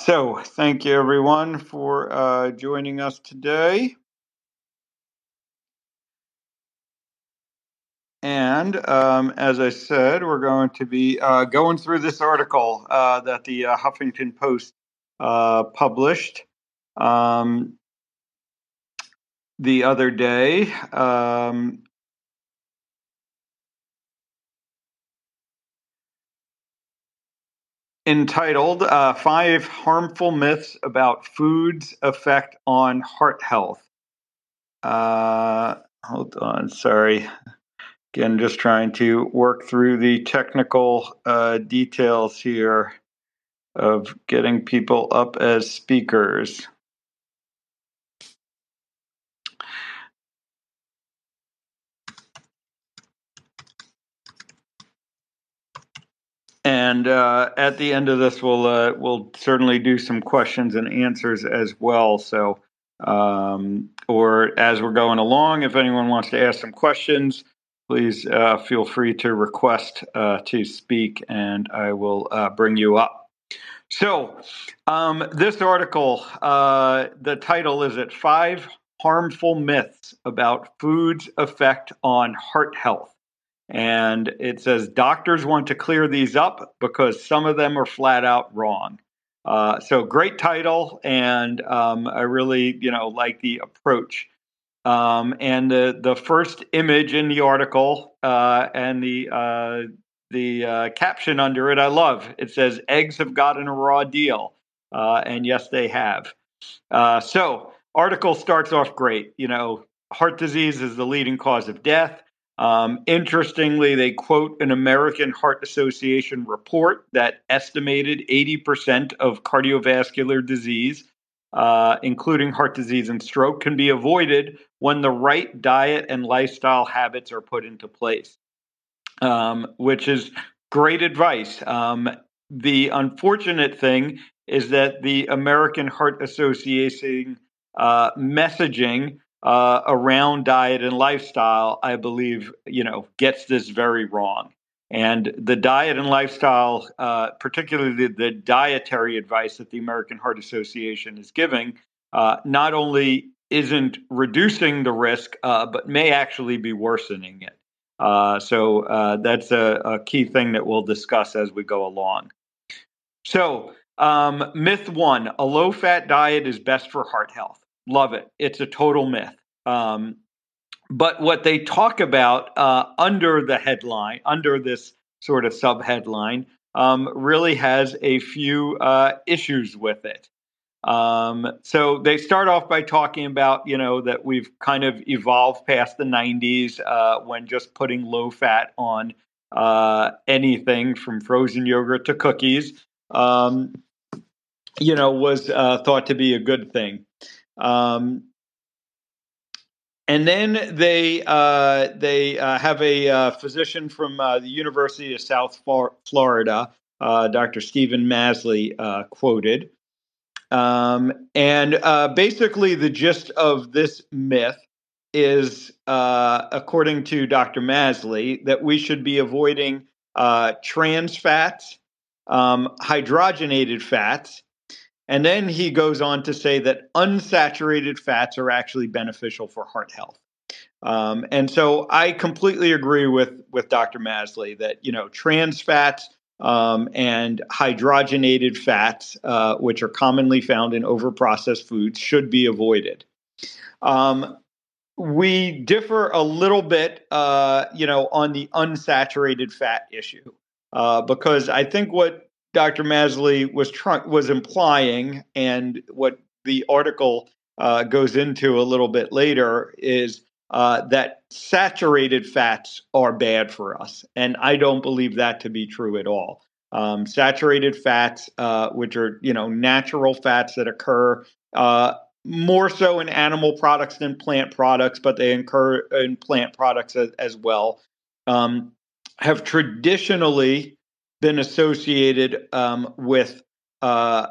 So, thank you everyone for uh, joining us today. And um, as I said, we're going to be uh, going through this article uh, that the uh, Huffington Post uh, published um, the other day. Um, entitled uh, Five Harmful Myths About Food's Effect on Heart Health. Uh, hold on, sorry. Again, just trying to work through the technical uh, details here of getting people up as speakers. And uh, at the end of this, we'll uh, we'll certainly do some questions and answers as well. So, um, or as we're going along, if anyone wants to ask some questions, please uh, feel free to request uh, to speak, and I will uh, bring you up. So, um, this article, uh, the title is "It Five Harmful Myths About Food's Effect on Heart Health." And it says doctors want to clear these up because some of them are flat out wrong. Uh, so great title, and um, I really, you know, like the approach. Um, and the the first image in the article uh, and the uh, the uh, caption under it, I love. It says eggs have gotten a raw deal, uh, and yes, they have. Uh, so article starts off great. You know, heart disease is the leading cause of death. Um, interestingly, they quote an American Heart Association report that estimated 80% of cardiovascular disease, uh, including heart disease and stroke, can be avoided when the right diet and lifestyle habits are put into place, um, which is great advice. Um, the unfortunate thing is that the American Heart Association uh, messaging uh, around diet and lifestyle, I believe, you know, gets this very wrong. And the diet and lifestyle, uh, particularly the, the, dietary advice that the American Heart Association is giving, uh, not only isn't reducing the risk, uh, but may actually be worsening it. Uh, so uh, that's a, a, key thing that we'll discuss as we go along. So, um, myth one a low fat diet is best for heart health. Love it. It's a total myth. Um, but what they talk about uh, under the headline, under this sort of subheadline, um, really has a few uh, issues with it. Um, so they start off by talking about, you know, that we've kind of evolved past the 90s uh, when just putting low fat on uh, anything from frozen yogurt to cookies, um, you know, was uh, thought to be a good thing. Um, and then they uh, they uh, have a uh, physician from uh, the University of South Florida, uh, Dr. Steven Masley, uh, quoted. Um, and basically, the gist of this myth is, according to Dr. Masley, that we should be avoiding trans fats, um, hydrogenated fats, and then he goes on to say that unsaturated fats are actually beneficial for heart health. Um, and so I completely agree with with Dr. Masley that you know trans fats um, and hydrogenated fats, uh, which are commonly found in overprocessed foods, should be avoided. Um, we differ a little bit, uh, you know, on the unsaturated fat issue, uh, because I think what Dr. Masley was trying was implying, and what the article uh, goes into a little bit later is uh, that saturated fats are bad for us, and I don't believe that to be true at all. Um, saturated fats, uh, which are you know natural fats that occur uh, more so in animal products than plant products, but they occur in plant products as, as well, um, have traditionally been associated um, with uh,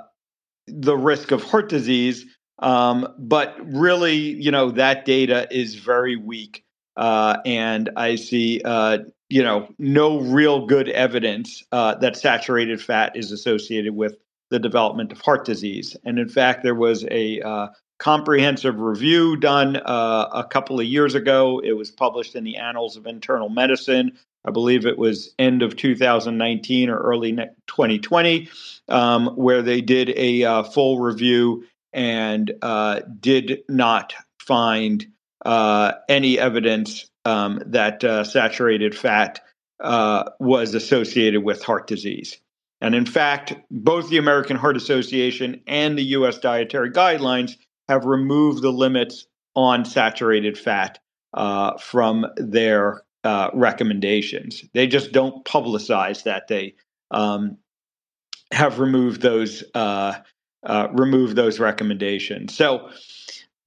the risk of heart disease. Um, but really, you know, that data is very weak. Uh, and I see, uh, you know, no real good evidence uh, that saturated fat is associated with the development of heart disease. And in fact, there was a uh, comprehensive review done uh, a couple of years ago. It was published in the Annals of Internal Medicine. I believe it was end of 2019 or early 2020, um, where they did a uh, full review and uh, did not find uh, any evidence um, that uh, saturated fat uh, was associated with heart disease. And in fact, both the American Heart Association and the US Dietary Guidelines have removed the limits on saturated fat uh, from their uh, recommendations. They just don't publicize that they um, have removed those uh, uh removed those recommendations. So,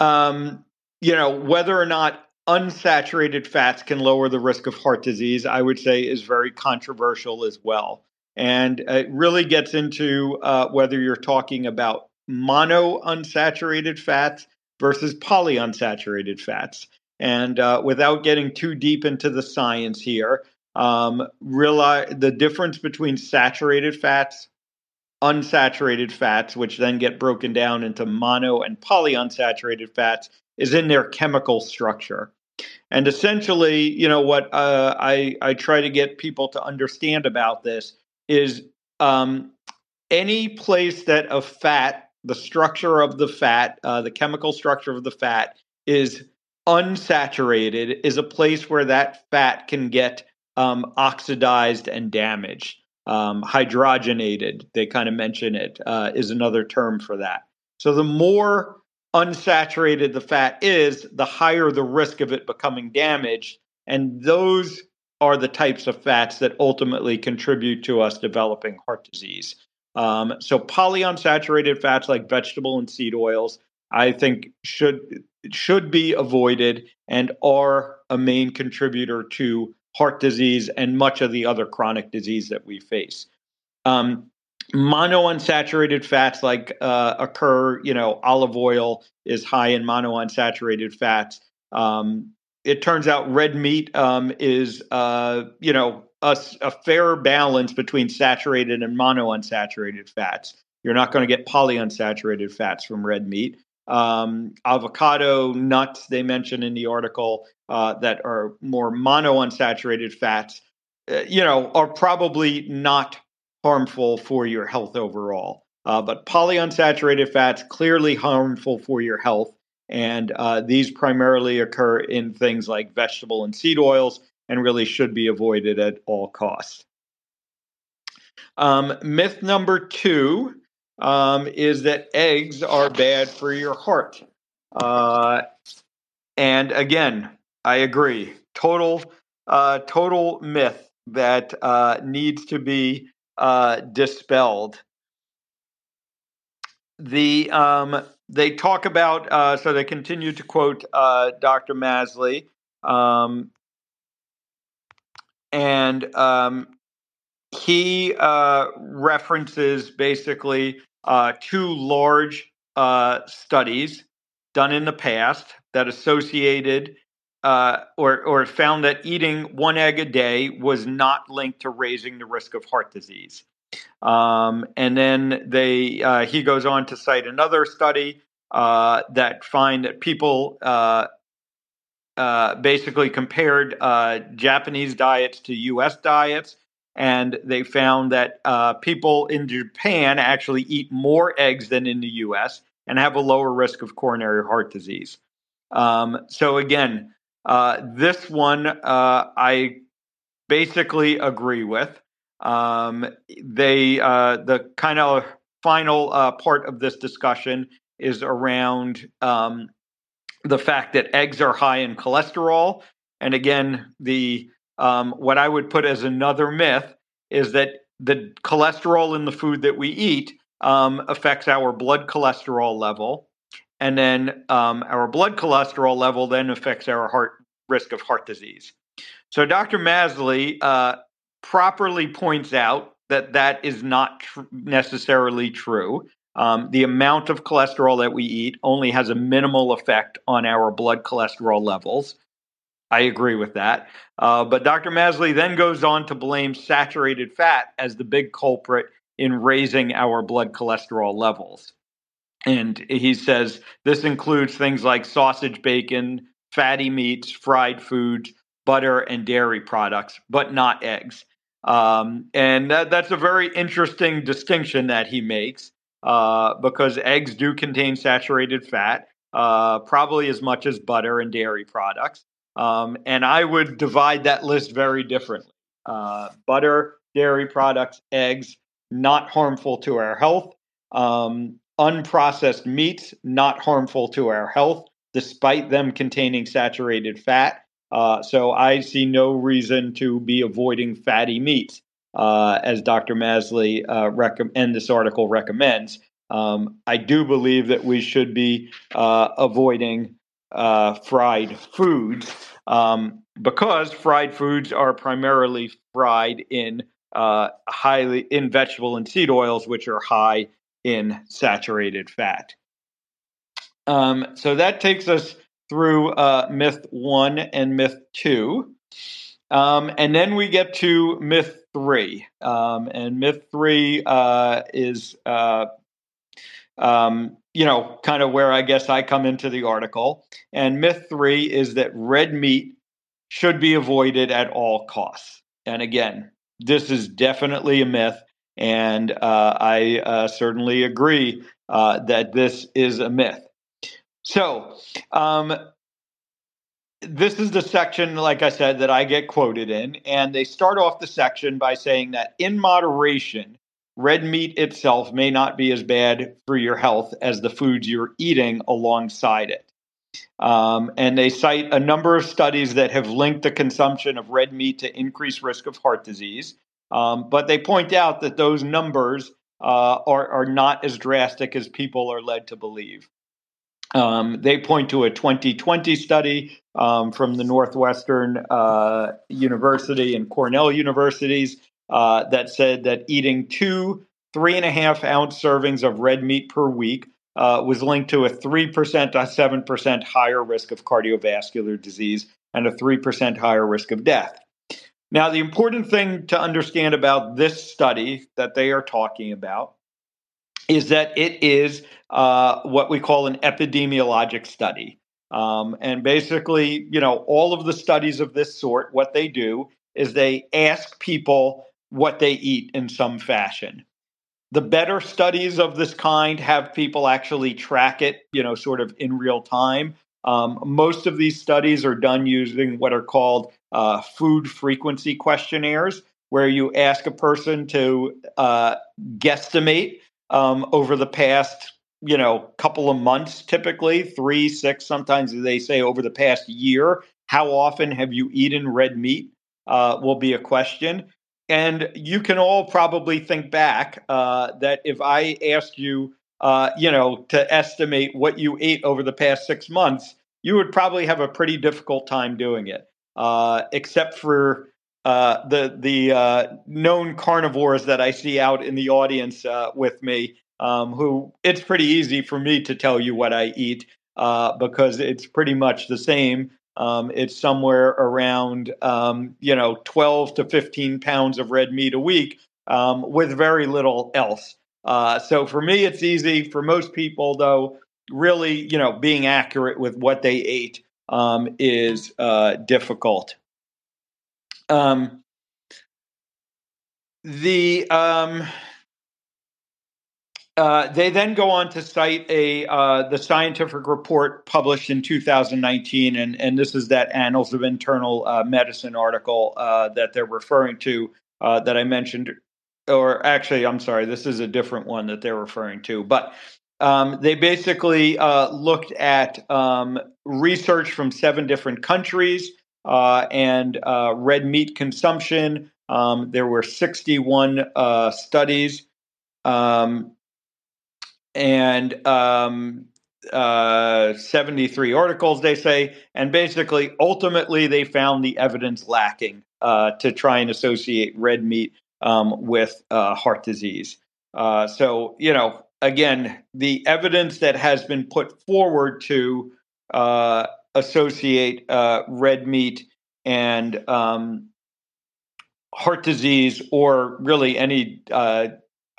um, you know, whether or not unsaturated fats can lower the risk of heart disease, I would say is very controversial as well. And it really gets into uh, whether you're talking about mono unsaturated fats versus polyunsaturated fats. And uh, without getting too deep into the science here, um, realize the difference between saturated fats, unsaturated fats, which then get broken down into mono and polyunsaturated fats, is in their chemical structure. And essentially, you know, what uh, I, I try to get people to understand about this is um, any place that a fat, the structure of the fat, uh, the chemical structure of the fat is unsaturated, is a place where that fat can get um, oxidized and damaged. Um, hydrogenated, they kind of mention it, uh, is another term for that. So the more unsaturated the fat is, the higher the risk of it becoming damaged. And those are the types of fats that ultimately contribute to us developing heart disease. Um, so polyunsaturated fats like vegetable and seed oils, I think should should be avoided and are a main contributor to heart disease and much of the other chronic disease that we face. Um, monounsaturated fats like uh, occur, you know, olive oil is high in monounsaturated fats. Um, it turns out red meat um, is, uh, you know, a, a, fair balance between saturated and monounsaturated fats. You're not going to get polyunsaturated fats from red meat. Um, avocado, nuts, they mention in the article uh, that are more monounsaturated fats, uh, you know, are probably not harmful for your health overall. Uh, but polyunsaturated fats clearly harmful for your health. And uh, these primarily occur in things like vegetable and seed oils and really should be avoided at all costs. Um, myth number two um, is that eggs are bad for your heart. Uh, and again, I agree. Total, uh, total myth that uh, needs to be uh, dispelled. The um, they talk about, uh, so they continue to quote uh, Dr. Masley, um, and um, he references basically uh, two large uh, studies done in the past that associated uh, or, or found that eating one egg a day was not linked to raising the risk of heart disease. Um, and then they uh, he goes on to cite another study uh, that find that people uh, uh basically compared uh, Japanese diets to U.S. diets, and they found that uh, people in Japan actually eat more eggs than in the U.S. and have a lower risk of coronary heart disease. Um, so again, this one I basically agree with. Um, they uh, the kind of final uh, part of this discussion is around um, the fact that eggs are high in cholesterol, and again, the um, what I would put as another myth is that the cholesterol in the food that we eat um, affects our blood cholesterol level, and then um, our blood cholesterol level then affects our heart risk of heart disease. So Dr. Masley uh, properly points out that that is not tr- necessarily true. Um, the amount of cholesterol that we eat only has a minimal effect on our blood cholesterol levels. I agree with that. Uh, but Dr. Masley then goes on to blame saturated fat as the big culprit in raising our blood cholesterol levels. And he says this includes things like sausage, bacon, fatty meats, fried foods, butter, and dairy products, but not eggs. Um, and that, that's a very interesting distinction that he makes uh, because eggs do contain saturated fat, uh, probably as much as butter and dairy products. Um, and I would divide that list very differently. Uh, butter, dairy products, eggs, not harmful to our health. Um, unprocessed meats, not harmful to our health, despite them containing saturated fat. Uh, so I see no reason to be avoiding fatty meats, uh, as Dr. Masley uh, this article recommends. Um, I do believe that we should be uh, avoiding uh, fried foods um, because fried foods are primarily fried in uh, highly in vegetable and seed oils, which are high in saturated fat. Um, so that takes us through uh, myth one and myth two. Um, and then we get to myth three. Um, and myth three uh, is, uh, um, you know, kind of where I guess I come into the article. And myth three is that red meat should be avoided at all costs. And again, this is definitely a myth. And uh, I uh, certainly agree uh, that this is a myth. So, um, this is the section, like I said, that I get quoted in. And they start off the section by saying that in moderation, red meat itself may not be as bad for your health as the foods you're eating alongside it. Um, and they cite a number of studies that have linked the consumption of red meat to increased risk of heart disease. Um, but they point out that those numbers uh, are, are not as drastic as people are led to believe. Um, they point to a 2020 study um, from the Northwestern uh, University and Cornell universities uh, that said that eating two three and a half ounce servings of red meat per week uh, was linked to a 3% to 7% higher risk of cardiovascular disease and a 3% higher risk of death. Now, the important thing to understand about this study that they are talking about is that it is uh, what we call an epidemiologic study. Um, and basically, you know, all of the studies of this sort, what they do is they ask people what they eat in some fashion. The better studies of this kind have people actually track it, you know, sort of in real time. Um, most of these studies are done using what are called uh, food frequency questionnaires, where you ask a person to uh, guesstimate um, over the past you know couple of months typically three six sometimes they say over the past year how often have you eaten red meat uh, will be a question and you can all probably think back uh, that if i asked you uh, you know to estimate what you ate over the past six months you would probably have a pretty difficult time doing it uh, except for uh, the the uh, known carnivores that I see out in the audience uh, with me, um, who it's pretty easy for me to tell you what I eat because it's pretty much the same. Um, it's somewhere around um, you know 12 to 15 pounds of red meat a week um, with very little else. Uh, so for me, it's easy. For most people, though, really, you know, being accurate with what they ate um, is difficult. Um, the um, uh, they then go on to cite a uh, the scientific report published in 2019, and and this is that Annals of Internal uh, Medicine article uh, that they're referring to uh, that I mentioned, or actually, I'm sorry, this is a different one that they're referring to, but. Um, they basically looked at um, research from seven different countries and red meat consumption. Um, there were 61 uh, studies. Um, and um, uh, 73 articles, they say, and basically, ultimately, they found the evidence lacking uh, to try and associate red meat um, with uh, heart disease. Uh, so, you know, again, the evidence that has been put forward to uh, associate uh, red meat and um, heart disease or really any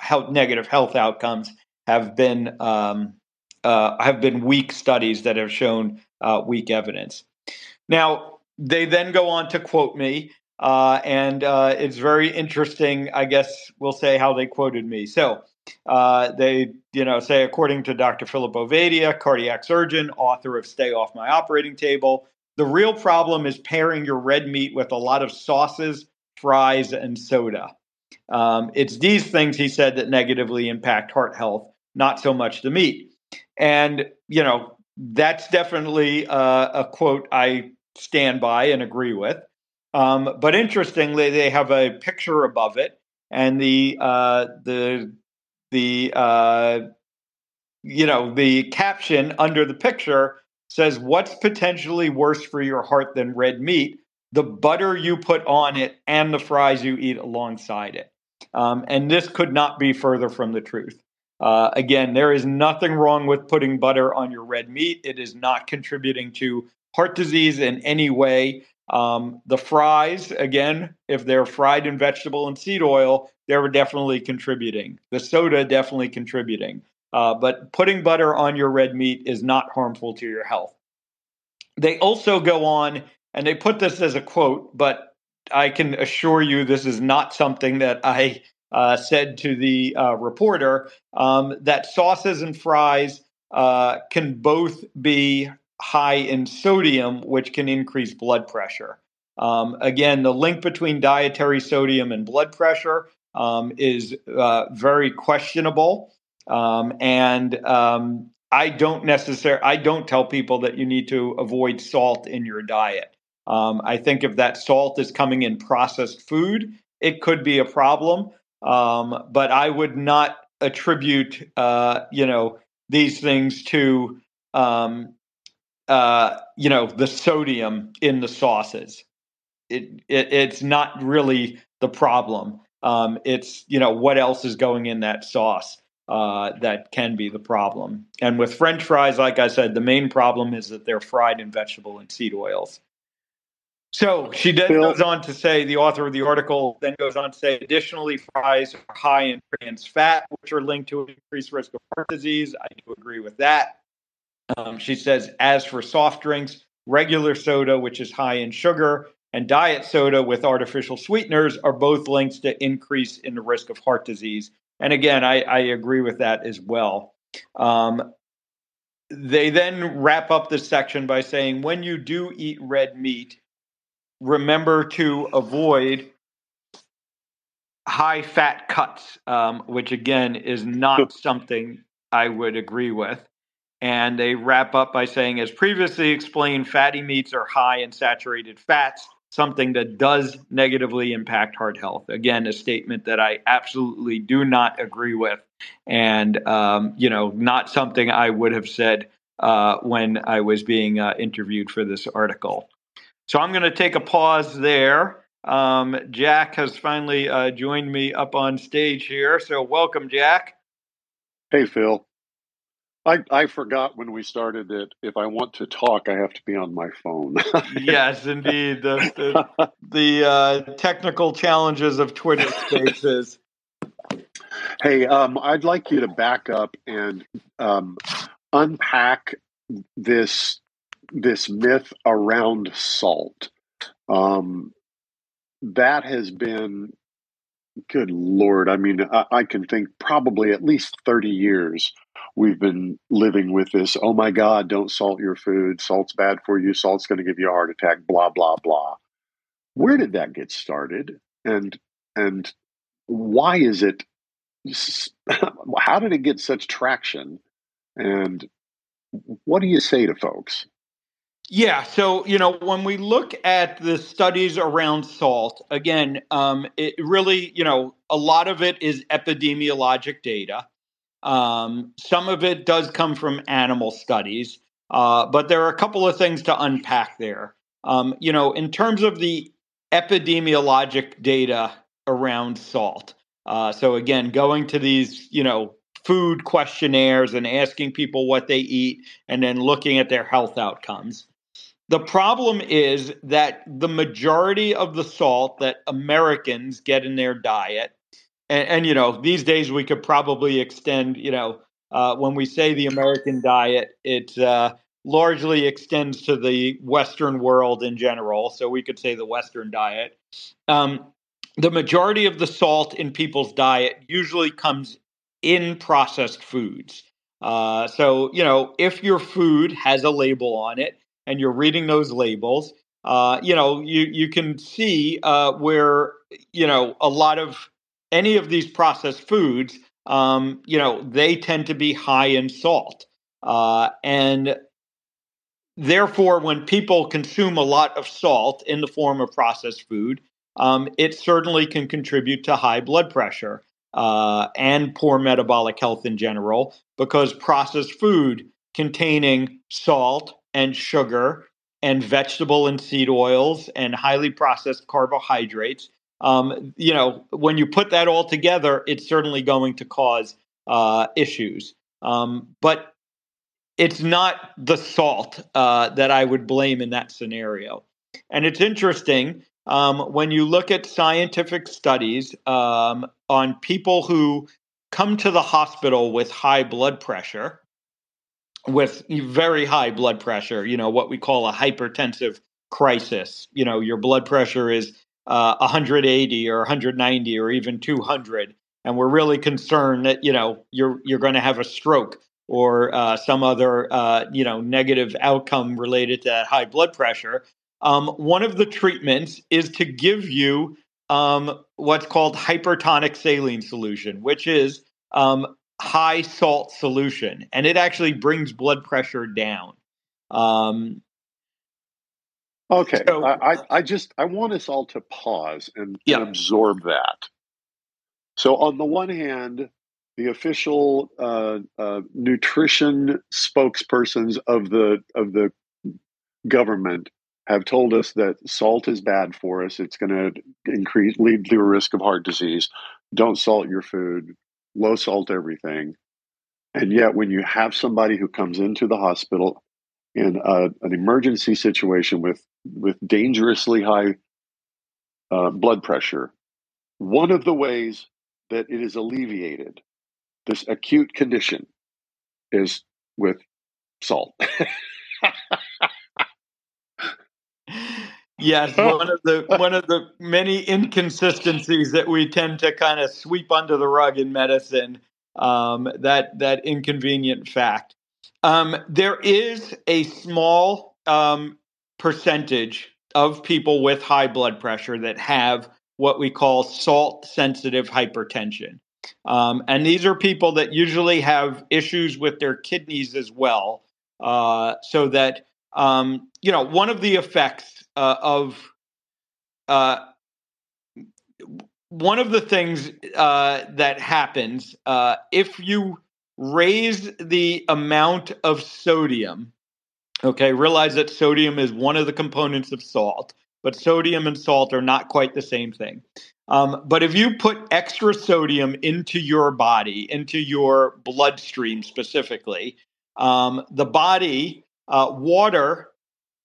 health, negative health outcomes have been um, uh, have been weak studies that have shown uh, weak evidence. Now, they then go on to quote me, uh, and uh, it's very interesting. I guess we'll say how they quoted me. So uh, they, you know, say according to Dr. Philip Ovadia, cardiac surgeon, author of "Stay Off My Operating Table." The real problem is pairing your red meat with a lot of sauces, fries, and soda. Um, it's these things, he said, that negatively impact heart health, not so much the meat. And, you know, that's definitely uh, a quote I stand by and agree with. Um, but interestingly, they have a picture above it, and the uh, the the uh, you know the caption under the picture says, "What's potentially worse for your heart than red meat? The butter you put on it and the fries you eat alongside it." Um, and this could not be further from the truth. Uh, again, there is nothing wrong with putting butter on your red meat. It is not contributing to heart disease in any way. Um, the fries, again, if they're fried in vegetable and seed oil, they're definitely contributing. The soda definitely contributing. Uh, but putting butter on your red meat is not harmful to your health. They also go on, and they put this as a quote, but I can assure you this is not something that I uh, said to the uh, reporter um, that sauces and fries uh, can both be high in sodium, which can increase blood pressure. Um, again, the link between dietary sodium and blood pressure um, is uh, very questionable. Um, and um, I don't necessarily, I don't tell people that you need to avoid salt in your diet. Um, I think if that salt is coming in processed food, it could be a problem. Um, but I would not attribute, uh, you know, these things to, um, uh, you know, the sodium in the sauces. It, it it's not really the problem. Um, it's you know what else is going in that sauce uh, that can be the problem. And with French fries, like I said, the main problem is that they're fried in vegetable and seed oils. So she then Bill. goes on to say, the author of the article then goes on to say, additionally, fries are high in trans fat, which are linked to increased risk of heart disease. I do agree with that. Um, she says, as for soft drinks, regular soda, which is high in sugar, and diet soda with artificial sweeteners are both linked to increase in the risk of heart disease. And again, I, I agree with that as well. Um, they then wrap up this section by saying, when you do eat red meat, remember to avoid high fat cuts, um, which again is not something I would agree with. And they wrap up by saying, as previously explained, fatty meats are high in saturated fats, something that does negatively impact heart health. Again, a statement that I absolutely do not agree with, and um, you know, not something I would have said uh, when I was being uh, interviewed for this article. So I'm going to take a pause there. Um, Jack has finally uh, joined me up on stage here. So welcome, Jack. Hey, Phil. I, I forgot when we started that if I want to talk, I have to be on my phone. yes, indeed. The, the, the uh, technical challenges of Twitter spaces. Hey, um, I'd like you to back up and um, unpack this this myth around salt. Um, that has been, good Lord, I mean, I, I can think probably at least 30 years we've been living with this oh my God, don't salt your food. Salt's bad for you. Salt's going to give you a heart attack, blah, blah, blah. Where did that get started? And, and why is it, how did it get such traction? And what do you say to folks? Yeah, so you know when we look at the studies around salt, again, um, it really you know a lot of it is epidemiologic data. Um, some of it does come from animal studies, uh, but there are a couple of things to unpack there. Um, you know, in terms of the epidemiologic data around salt. Uh, so again, going to these, you know, food questionnaires and asking people what they eat and then looking at their health outcomes. The problem is that the majority of the salt that Americans get in their diet, and, and you know, these days we could probably extend, you know, uh, when we say the American diet, it uh, largely extends to the Western world in general. So we could say the Western diet. Um, the majority of the salt in people's diet usually comes in processed foods. Uh, so, you know, if your food has a label on it and you're reading those labels, uh, you know, you, you can see uh, where, you know, a lot of any of these processed foods, um, you know, they tend to be high in salt. Uh, and therefore, when people consume a lot of salt in the form of processed food, um, it certainly can contribute to high blood pressure uh, and poor metabolic health in general because processed food containing salt and sugar and vegetable and seed oils and highly processed carbohydrates. Um, you know when you put that all together it's certainly going to cause uh, issues. Um, but it's not the salt uh, that i would blame in that scenario. And it's interesting um, when you look at scientific studies um, on people who come to the hospital with high blood pressure, with very high blood pressure, you know, what we call a hypertensive crisis, you know, your blood pressure is uh, 180 or 190 or even 200 and we're really concerned that you know you're you're going to have a stroke or uh, some other uh, you know negative outcome related to that high blood pressure. Um, one of the treatments is to give you um, what's called hypertonic saline solution, which is um, high salt solution, and it actually brings blood pressure down. Um, okay, so, I, I just I want us all to pause and, yeah. and, absorb that. So, on the one hand, the official uh, uh, nutrition spokespersons of the of the government have told us that salt is bad for us. It's going to increase, lead to a risk of heart disease. Don't salt your food, low salt everything. And yet, when you have somebody who comes into the hospital in a, an emergency situation with, with dangerously high uh, blood pressure, one of the ways that it is alleviated, this acute condition, is with salt. Yes, one of the one of the many inconsistencies that we tend to kind of sweep under the rug in medicine. Um, that that inconvenient fact. Um, there is a small um, percentage of people with high blood pressure that have what we call salt sensitive hypertension. Um, and these are people that usually have issues with their kidneys as well. Uh, so that, um, you know, one of the effects uh, of uh, one of the things uh, that happens uh, if you raise the amount of sodium. Okay, realize that sodium is one of the components of salt, but sodium and salt are not quite the same thing. Um, but if you put extra sodium into your body, into your bloodstream specifically, um, the body, uh, water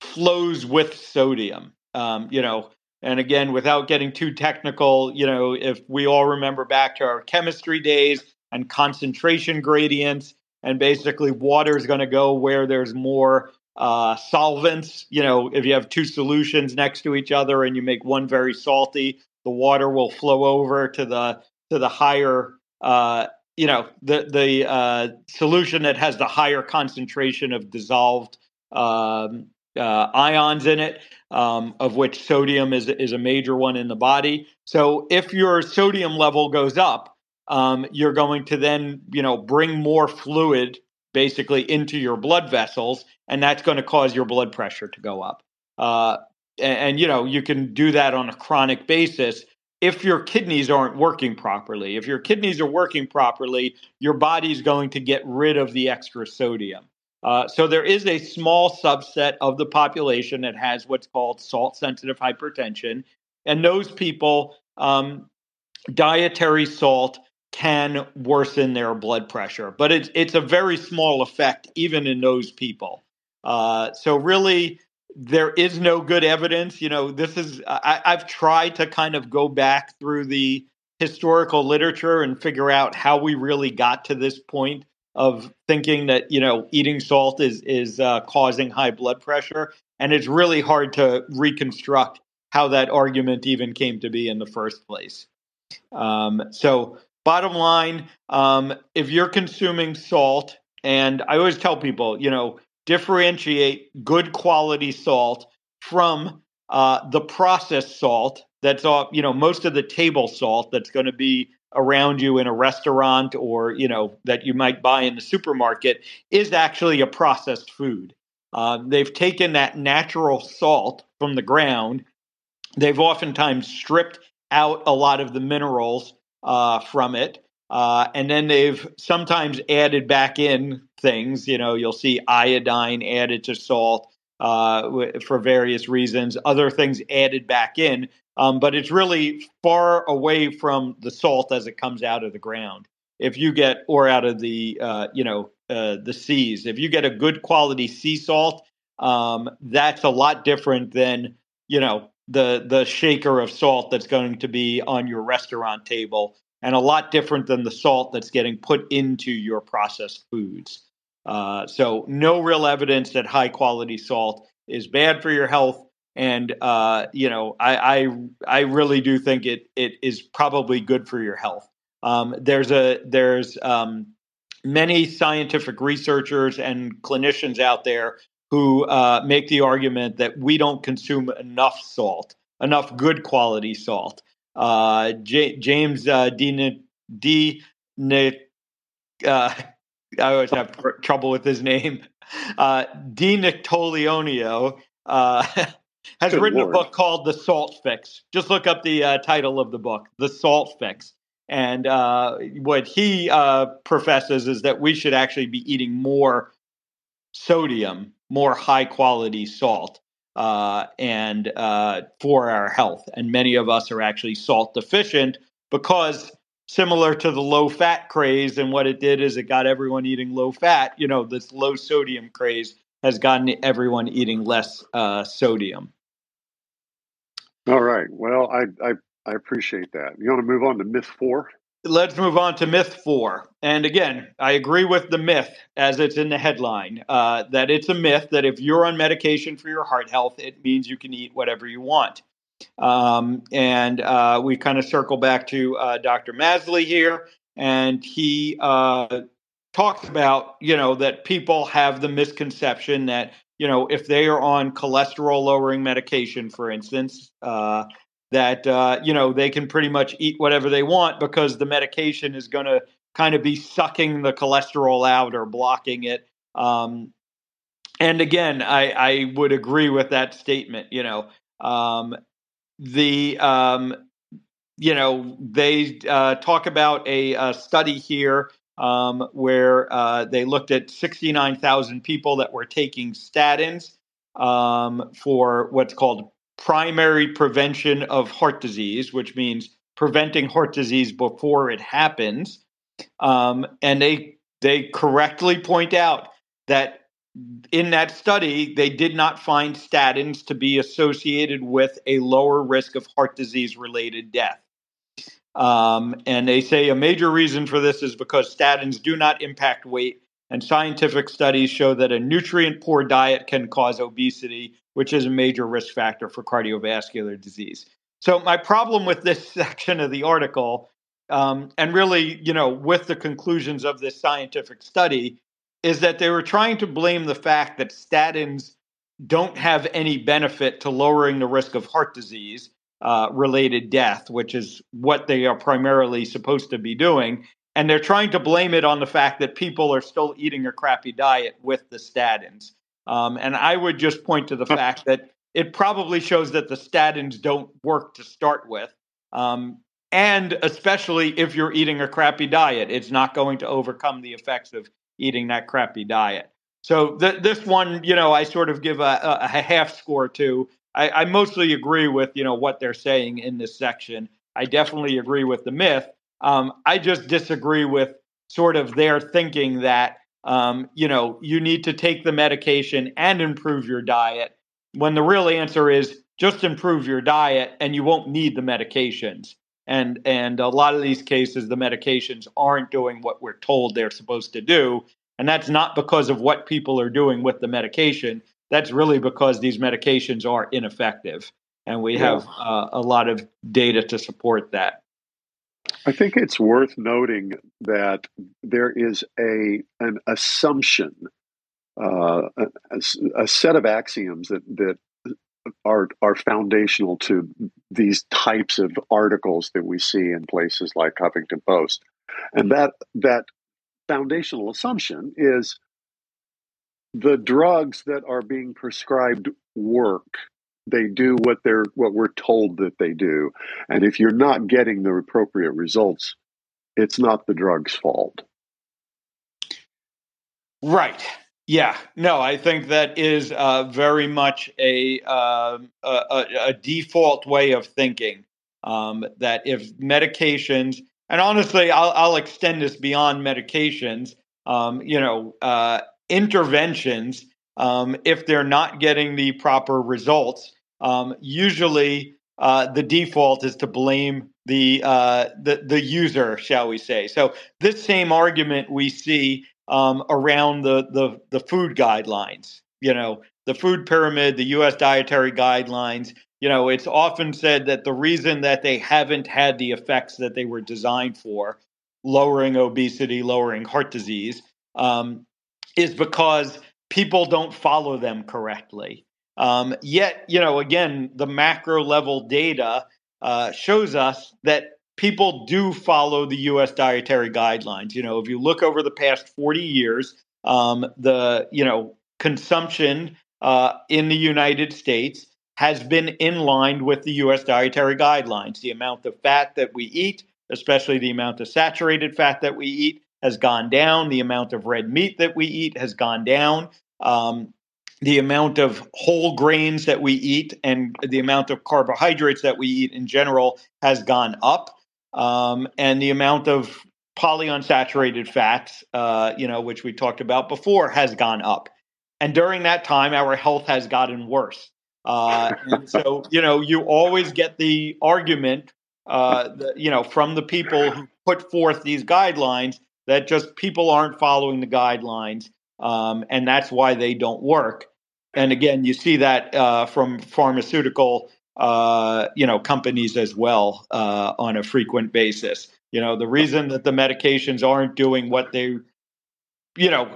flows with sodium. Um, you know, and again, without getting too technical, you know, if we all remember back to our chemistry days and concentration gradients, and basically water is going to go where there's more uh, solvents. You know, if you have two solutions next to each other and you make one very salty, the water will flow over to the to the higher. Uh, you know, the the uh, solution that has the higher concentration of dissolved um, uh, ions in it, um, of which sodium is is a major one in the body. So if your sodium level goes up, um, you're going to then you know bring more fluid basically into your blood vessels, and that's going to cause your blood pressure to go up. Uh, and, and, you know you can do that on a chronic basis. if your kidneys aren't working properly. If your kidneys are working properly, your body's going to get rid of the extra sodium. Uh, so there is a small subset of the population that has what's called salt sensitive hypertension. And those people, um, dietary salt can worsen their blood pressure, but it's, it's a very small effect even in those people. Uh, so really, there is no good evidence. You know, this is, I, I've tried to kind of go back through the historical literature and figure out how we really got to this point of thinking that you know eating salt is is uh, causing high blood pressure, and it's really hard to reconstruct how that argument even came to be in the first place. Um, so, bottom line, um, if you're consuming salt, and I always tell people, you know, differentiate good quality salt from uh, the processed salt that's all you know most of the table salt that's going to be around you in a restaurant or you know that you might buy in the supermarket is actually a processed food. Uh, they've taken that natural salt from the ground. They've oftentimes stripped out a lot of the minerals uh, from it uh, and then they've sometimes added back in things you know you'll see iodine added to salt uh, for various reasons other things added back in um, but it's really far away from the salt as it comes out of the ground. If you get, or out of the, uh, you know, uh, the seas, if you get a good quality sea salt, um, that's a lot different than, you know, the the shaker of salt that's going to be on your restaurant table, and a lot different than the salt that's getting put into your processed foods. Uh, so, no real evidence that high quality salt is bad for your health and uh, you know I, I, I really do think it it is probably good for your health. Um, there's a there's um, many scientific researchers and clinicians out there who uh, make the argument that we don't consume enough salt, enough good quality salt. Uh, J- James uh, D. D. Uh, I always have trouble with his name. Uh, D. Nictolioneo uh, has Good written Lord. a book called The Salt Fix. Just look up the uh, title of the book, The Salt Fix. And uh, what he uh, professes is that we should actually be eating more sodium, more high quality salt, uh, and uh, for our health. And many of us are actually salt deficient because, similar to the low fat craze, and what it did is it got everyone eating low fat. You know, this low sodium craze has gotten everyone eating less uh, sodium. All right. Well, I, I I appreciate that. You want to move on to myth four? Let's move on to myth four. And again, I agree with the myth as it's in the headline uh, that it's a myth that if you're on medication for your heart health, it means you can eat whatever you want. Um, and uh, we kind of circle back to uh, Dr. Masley here, and he uh, talks about you know that people have the misconception that you know if they are on cholesterol lowering medication for instance uh, that uh, you know they can pretty much eat whatever they want because the medication is going to kind of be sucking the cholesterol out or blocking it um, and again I, I would agree with that statement you know um, the um, you know they uh, talk about a, a study here um, where uh, they looked at 69,000 people that were taking statins um, for what's called primary prevention of heart disease, which means preventing heart disease before it happens. Um, and they they correctly point out that in that study, they did not find statins to be associated with a lower risk of heart disease related death. Um, and they say a major reason for this is because statins do not impact weight, and scientific studies show that a nutrient poor diet can cause obesity, which is a major risk factor for cardiovascular disease. So, my problem with this section of the article, um, and really, you know, with the conclusions of this scientific study, is that they were trying to blame the fact that statins don't have any benefit to lowering the risk of heart disease uh, related death, which is what they are primarily supposed to be doing. And they're trying to blame it on the fact that people are still eating a crappy diet with the statins. Um, and I would just point to the fact that it probably shows that the statins don't work to start with. Um, and especially if you're eating a crappy diet, it's not going to overcome the effects of eating that crappy diet. So th- this one, you know, I sort of give a, a half score to. I, I mostly agree with you know what they're saying in this section. I definitely agree with the myth. Um, I just disagree with sort of their thinking that um, you know you need to take the medication and improve your diet when the real answer is just improve your diet and you won't need the medications and and a lot of these cases the medications aren't doing what we're told they're supposed to do and that's not because of what people are doing with the medication that's really because these medications are ineffective and we have uh, a lot of data to support that. I think it's worth noting that there is a an assumption, uh, a, a, set of axioms that that are are foundational to these types of articles that we see in places like Huffington Post, and that that foundational assumption is the drugs that are being prescribed work. They do what they're what we're told that they do. And if you're not getting the appropriate results it's not the drug's fault. Right. Yeah. No i think that is uh, very much a, uh, a, a default way of thinking um, that if medications and honestly i'll, I'll extend this beyond medications um, you know uh, interventions um, if they're not getting the proper results um, usually uh, the default is to blame the, uh, the the user, shall we say? So this same argument we see um, around the, the the food guidelines. You know, the food pyramid, the U.S. dietary guidelines. You know, it's often said that the reason that they haven't had the effects that they were designed for, lowering obesity, lowering heart disease, um, is because people don't follow them correctly. Um, yet, you know, again, the macro level data uh, shows us that people do follow the U.S. dietary guidelines. You know, if you look over the past 40 years, um, the you know consumption uh, in the United States has been in line with the U.S. dietary guidelines. The amount of fat that we eat, especially the amount of saturated fat that we eat, has gone down. The amount of red meat that we eat has gone down. Um, the amount of whole grains that we eat and the amount of carbohydrates that we eat in general has gone up, um, and the amount of polyunsaturated fats, uh, you know, which we talked about before, has gone up. And during that time, our health has gotten worse. Uh, and so, you know, you always get the argument, uh, the, you know, from the people who put forth these guidelines that just people aren't following the guidelines um, and that's why they don't work. And again, you see that uh, from pharmaceutical, uh, you know, companies as well uh, on a frequent basis. You know, the reason that the medications aren't doing what they, you know,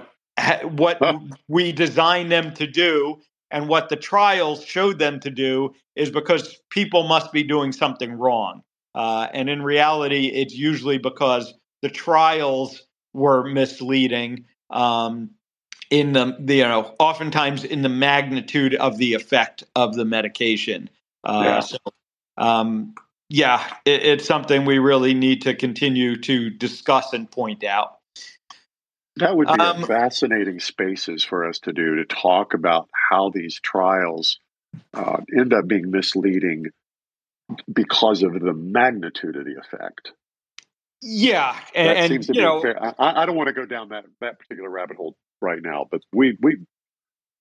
what we designed them to do and what the trials showed them to do is because people must be doing something wrong. Uh, and in reality, it's usually because the trials were misleading. Um, in the, the, you know oftentimes in the magnitude of the effect of the medication. Uh, yeah. So, um, yeah, it, it's something we really need to continue to discuss and point out. That would be um, fascinating spaces for us to do to talk about how these trials uh, end up being misleading because of the magnitude of the effect. Yeah, and, that seems to you be know, fair. I, I, don't want to go down that that particular rabbit hole right now, but we we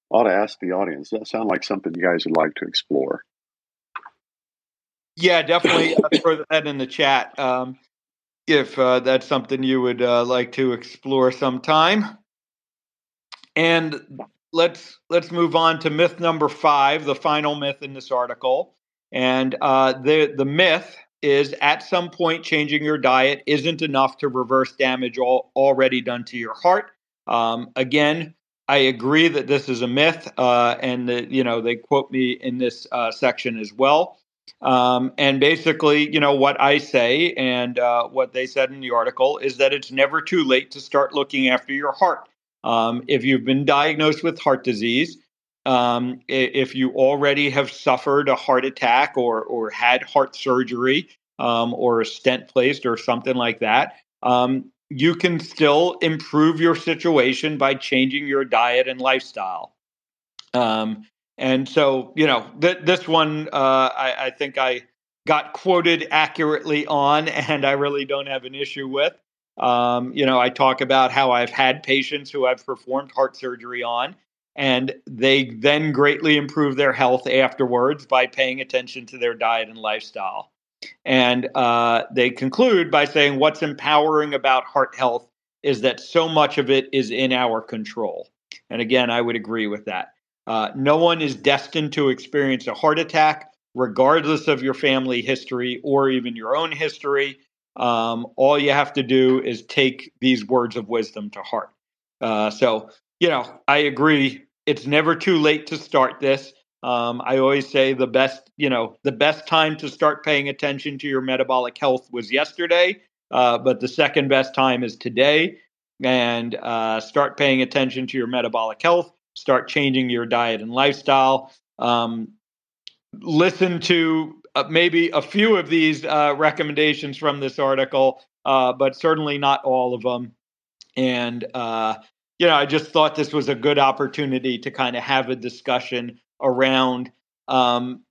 ought to ask the audience. Does that sound like something you guys would like to explore? Yeah, definitely uh, throw that in the chat um, if uh, that's something you would uh, like to explore sometime. And let's let's move on to myth number five, the final myth in this article. And uh, the the myth is at some point changing your diet isn't enough to reverse damage all, already done to your heart. Um, again, I agree that this is a myth, uh, and you know they quote me in this uh, section as well. Um, and basically, you know what I say and uh, what they said in the article is that it's never too late to start looking after your heart. Um, if you've been diagnosed with heart disease, um, if you already have suffered a heart attack or or had heart surgery, um, or a stent placed or something like that, um, you can still improve your situation by changing your diet and lifestyle. Um, and so, you know, th- this one, uh, I, I, think I got quoted accurately on, and I really don't have an issue with. Um, you know, I talk about how I've had patients who I've performed heart surgery on, and they then greatly improve their health afterwards by paying attention to their diet and lifestyle. And uh, they conclude by saying, What's empowering about heart health is that so much of it is in our control. And again, I would agree with that. Uh, no one is destined to experience a heart attack, regardless of your family history or even your own history. Um, all you have to do is take these words of wisdom to heart. Uh, so, you know, I agree. It's never too late to start this. Um, I always say the best, you know, the best time to start paying attention to your metabolic health was yesterday, uh, but the second best time is today. And uh, start paying attention to your metabolic health. Start changing your diet and lifestyle. Um, listen to uh, maybe a few of these uh, recommendations from this article, uh, but certainly not all of them. And uh, you know, I just thought this was a good opportunity to kind of have a discussion around um,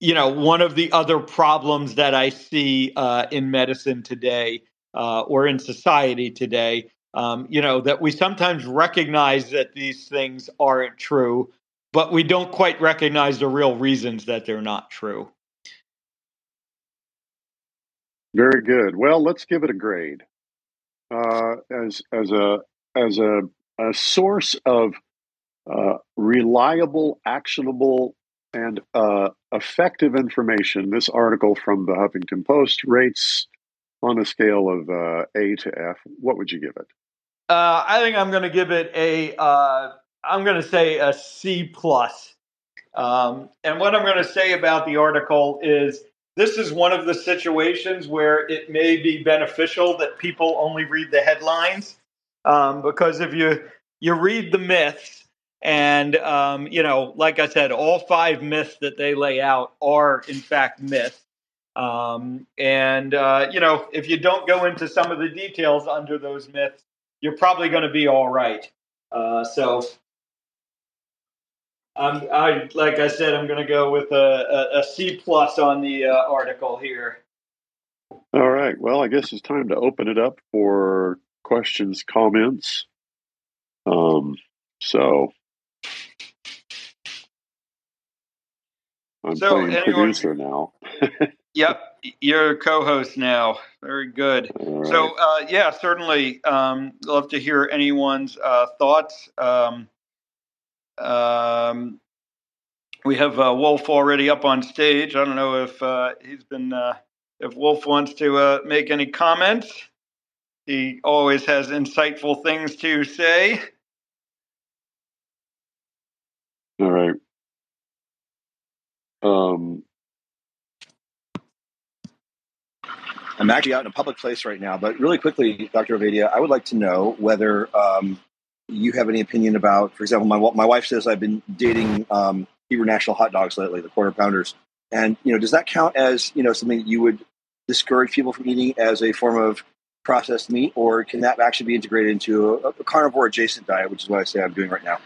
you know one of the other problems that i see uh, in medicine today uh, or in society today um, you know that we sometimes recognize that these things aren't true but we don't quite recognize the real reasons that they're not true. Very good. Well let's give it a grade. Uh, as as a as a, a source of uh, reliable, actionable, and uh, effective information. This article from the Huffington Post rates on a scale of uh, A to F. What would you give it? Uh, I think I'm going to give it a. am uh, going to say a C plus. Um, and what I'm going to say about the article is this is one of the situations where it may be beneficial that people only read the headlines um, because if you you read the myths and, um, you know, like I said, all five myths that they lay out are, in fact, myths. Um, and, uh, you know, if you don't go into some of the details under those myths, you're probably going to be all right. Uh, so, I'm, I, like I said, I'm going to go with a, a, a C plus on the uh, article here. All right. Well, I guess it's time to open it up for questions, comments. Um, so I'm so playing anyone, producer now. yep, you're a co-host now. Very good. Right. So uh, yeah, certainly um, love to hear anyone's uh, thoughts. Um, um, we have uh, Wolf already up on stage. I don't know if uh, he's been uh, if Wolf wants to uh, make any comments. He always has insightful things to say. All right. Um, I'm actually out in a public place right now, but really quickly, Dr. Ovadia, I would like to know whether um, you have any opinion about, for example, my my wife says I've been dating um, Hebrew National hot dogs lately, the quarter pounders, and you know, does that count as you know something that you would discourage people from eating as a form of processed meat, or can that actually be integrated into a, a carnivore adjacent diet, which is what I say I'm doing right now?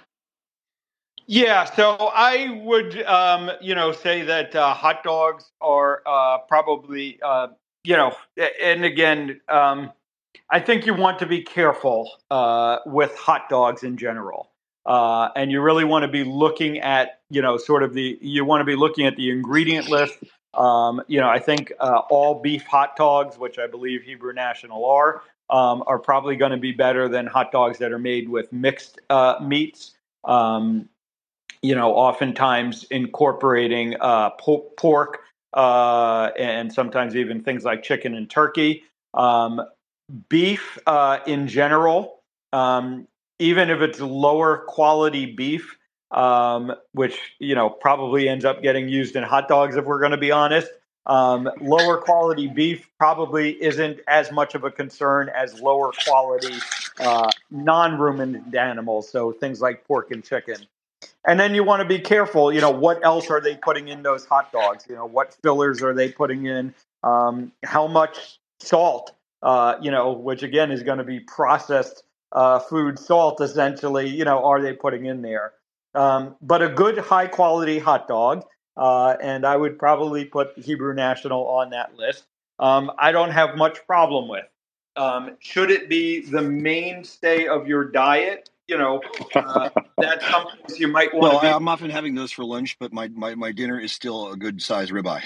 Yeah, so I would, um, you know, say that uh, hot dogs are uh, probably, uh, you know, and again, um, I think you want to be careful uh, with hot dogs in general, uh, and you really want to be looking at, you know, sort of the, you want to be looking at the ingredient list. Um, you know, I think uh, all beef hot dogs, which I believe Hebrew National are, um, are probably going to be better than hot dogs that are made with mixed meats. Um, you know, oftentimes incorporating uh, pork uh, and sometimes even things like chicken and turkey. Um, beef uh, in general, um, even if it's lower quality beef, um, which you know probably ends up getting used in hot dogs if we're going to be honest. Um, lower quality beef probably isn't as much of a concern as lower quality uh, non-ruminant animals, so things like pork and chicken. And then you want to be careful. You know, what else are they putting in those hot dogs? You know, what fillers are they putting in? um, how much salt, uh, you know, which again is going to be processed uh, food salt essentially, you know, are they putting in there? Um, but a good high quality hot dog, uh, and I would probably put Hebrew National on that list. Um, I don't have much problem with. Um, should it be the mainstay of your diet? You know, uh, that's something you might want. Well, be- I'm often having those for lunch, but my, my, my dinner is still a good size ribeye.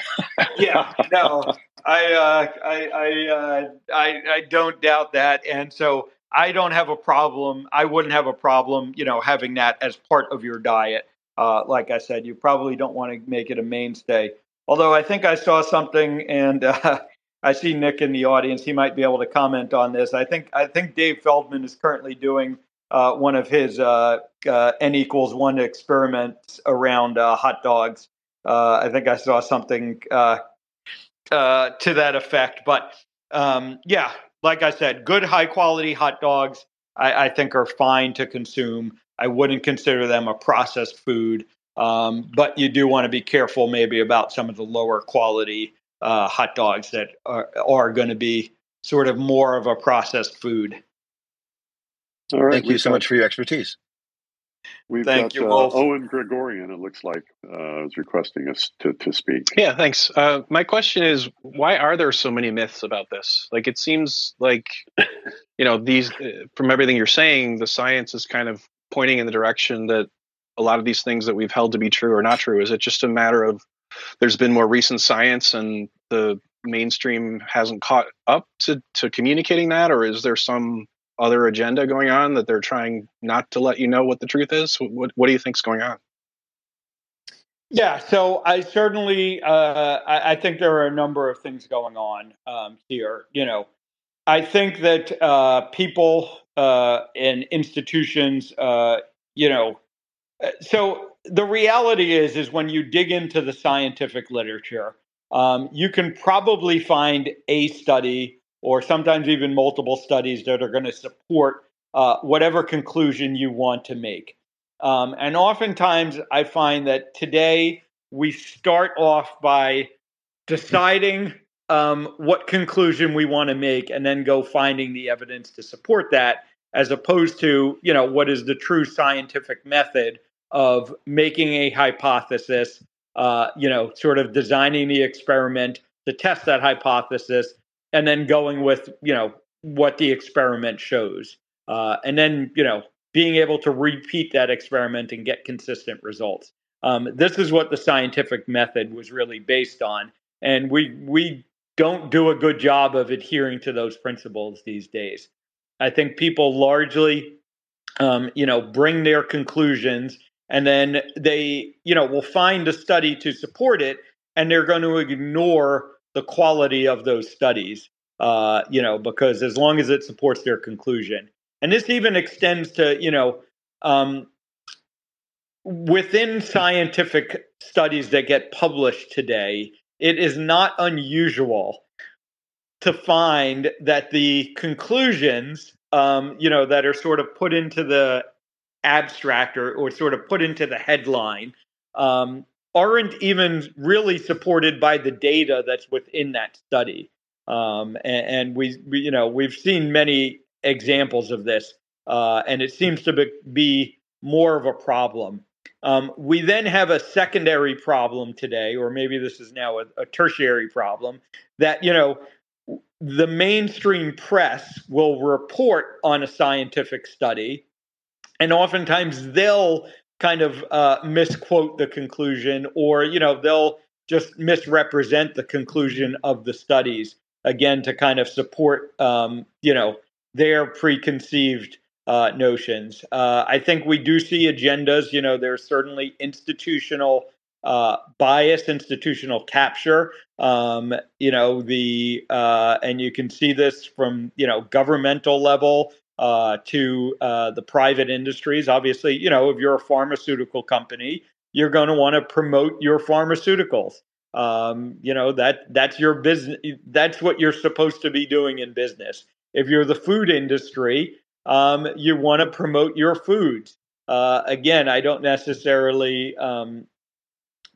yeah, no, I, uh, I, I, uh, I, I don't doubt that, and so I don't have a problem. I wouldn't have a problem, you know, having that as part of your diet. Uh, like I said, you probably don't want to make it a mainstay. Although I think I saw something, and uh, I see Nick in the audience. He might be able to comment on this. I think I think Dave Feldman is currently doing uh, one of his uh, uh, n equals one experiments around uh, hot dogs. I think I saw something to that effect. But um, yeah, like I said, good high quality hot dogs, I, I, think are fine to consume. I wouldn't consider them a processed food, um, but you do want to be careful maybe about some of the lower quality uh, hot dogs that are, are going to be sort of more of a processed food. All right. Thank you so much for your expertise. We've Thank got you, uh, Owen Gregorian, it looks like, uh, is requesting us to, to speak. Yeah, thanks. Uh, my question is why are there so many myths about this? Like, it seems like, you know, these, uh, from everything you're saying, the science is kind of pointing in the direction that a lot of these things that we've held to be true are not true. Is it just a matter of there's been more recent science and the mainstream hasn't caught up to, to communicating that, or is there some other agenda going on that they're trying not to let you know what the truth is? What, what do you think's going on? Yeah, so I certainly uh, I, I, think there are a number of things going on um, here. You know, I think that uh, people uh, and institutions, uh, you know, uh, so the reality is is when you dig into the scientific literature, um, you can probably find a study or sometimes even multiple studies that are going to support uh, whatever conclusion you want to make. Um, and oftentimes, I find that today we start off by deciding um, what conclusion we want to make and then go finding the evidence to support that, as opposed to, you know, what is the true scientific method of making a hypothesis, uh, you know, sort of designing the experiment to test that hypothesis and then going with you know what the experiment shows, uh, and then you know being able to repeat that experiment and get consistent results. Um, this is what the scientific method was really based on, and we we don't do a good job of adhering to those principles these days. I think people largely, um, you know, bring their conclusions and then they, you know, will find a study to support it, and they're going to ignore the quality of those studies, uh, you know, because as long as it supports their conclusion. And this even extends to, you know, um, within scientific studies that get published today, it is not unusual to find that the conclusions, um, you know, that are sort of put into the abstract or, or sort of put into the headline um, aren't even really supported by the data that's within that study. Um, and, and we, we, you know, we've seen many examples of this, uh, and it seems to be, be more of a problem. Um, we then have a secondary problem today, or maybe this is now a, a tertiary problem, that you know the mainstream press will report on a scientific study, and oftentimes they'll kind of uh, misquote the conclusion or you know they'll just misrepresent the conclusion of the studies again to kind of support um, you know their preconceived uh, notions. Uh, i think we do see agendas you know there's certainly institutional uh, bias institutional capture. Um, you know the uh, and you can see this from you know governmental level uh, to uh, the private industries. Obviously, you know, if you're a pharmaceutical company, you're going to want to promote your pharmaceuticals. Um, you know that that's your business. That's what you're supposed to be doing in business. If you're the food industry, um, you want to promote your foods. Uh, again, I don't necessarily um,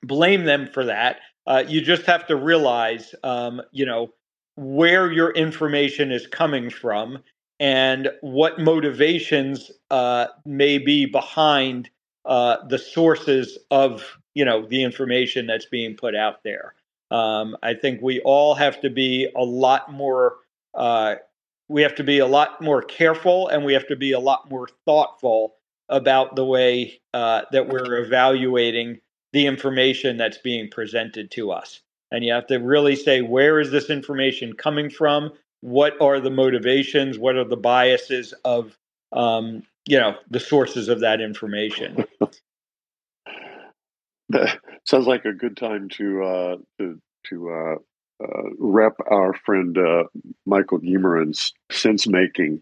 blame them for that. uh, you just have to realize, um, you know, where your information is coming from and what motivations uh, may be behind uh, the sources of you know the information that's being put out there. Um, I think we all have to be a lot more. Uh, we have to be a lot more careful, and we have to be a lot more thoughtful about the way uh, that we're evaluating the information that's being presented to us. And you have to really say, where is this information coming from? What are the motivations? What are the biases of, um, you know, the sources of that information? that sounds like a good time to uh, to to uh, uh, rep our friend uh, Michael Yeameran's sense making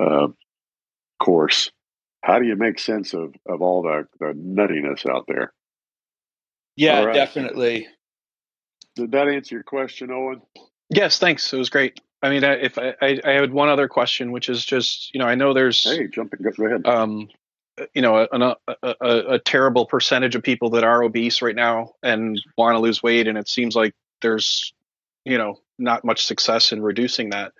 uh, course. How do you make sense of, of all the, the nuttiness out there? Yeah, right. definitely. Did that answer your question, Owen? Yes, thanks. It was great. I mean, if I, I, I had one other question, which is just, you know, I know there's. Hey, jump in, go ahead. Um, you know, a, a, a, a terrible percentage of people that are obese right now and want to lose weight, and it seems like there's, you know, not much success in reducing that.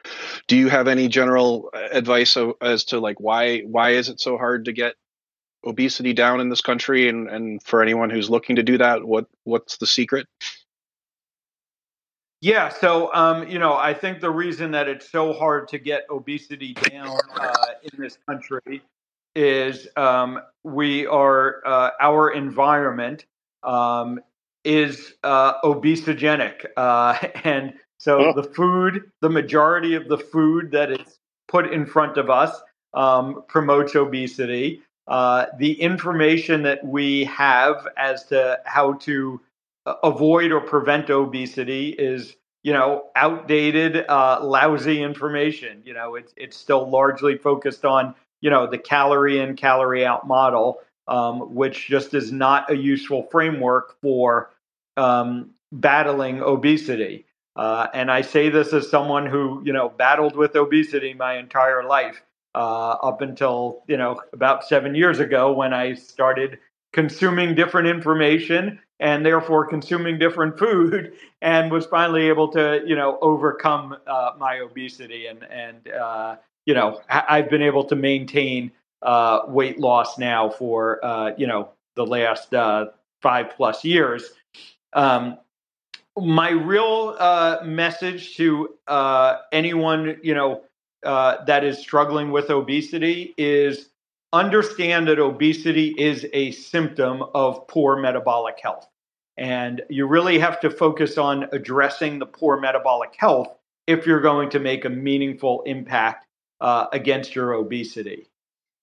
Do you have any general advice as to like why why is it so hard to get obesity down in this country and and for anyone who's looking to do that what what's the secret yeah so um, you know i think the reason that it's so hard to get obesity down uh, in this country is um, we are uh, our environment um, is uh, obesogenic uh, and so oh. the food the majority of the food that is put in front of us um, promotes obesity uh, the information that we have as to how to avoid or prevent obesity is you know outdated uh, lousy information. You know it's it's still largely focused on you know the calorie in calorie out model um, which just is not a useful framework for um, battling obesity. Uh, and i say this as someone who you know battled with obesity my entire life uh, up until you know about seven years ago when I started consuming different information and therefore consuming different food and was finally able to you know overcome uh, my obesity and and uh, you know I've been able to maintain uh, weight loss now for uh, you know the last uh, five plus years. Um, my real message to anyone you know uh, that is struggling with obesity is understand that obesity is a symptom of poor metabolic health. And you really have to focus on addressing the poor metabolic health if you're going to make a meaningful impact uh, against your obesity.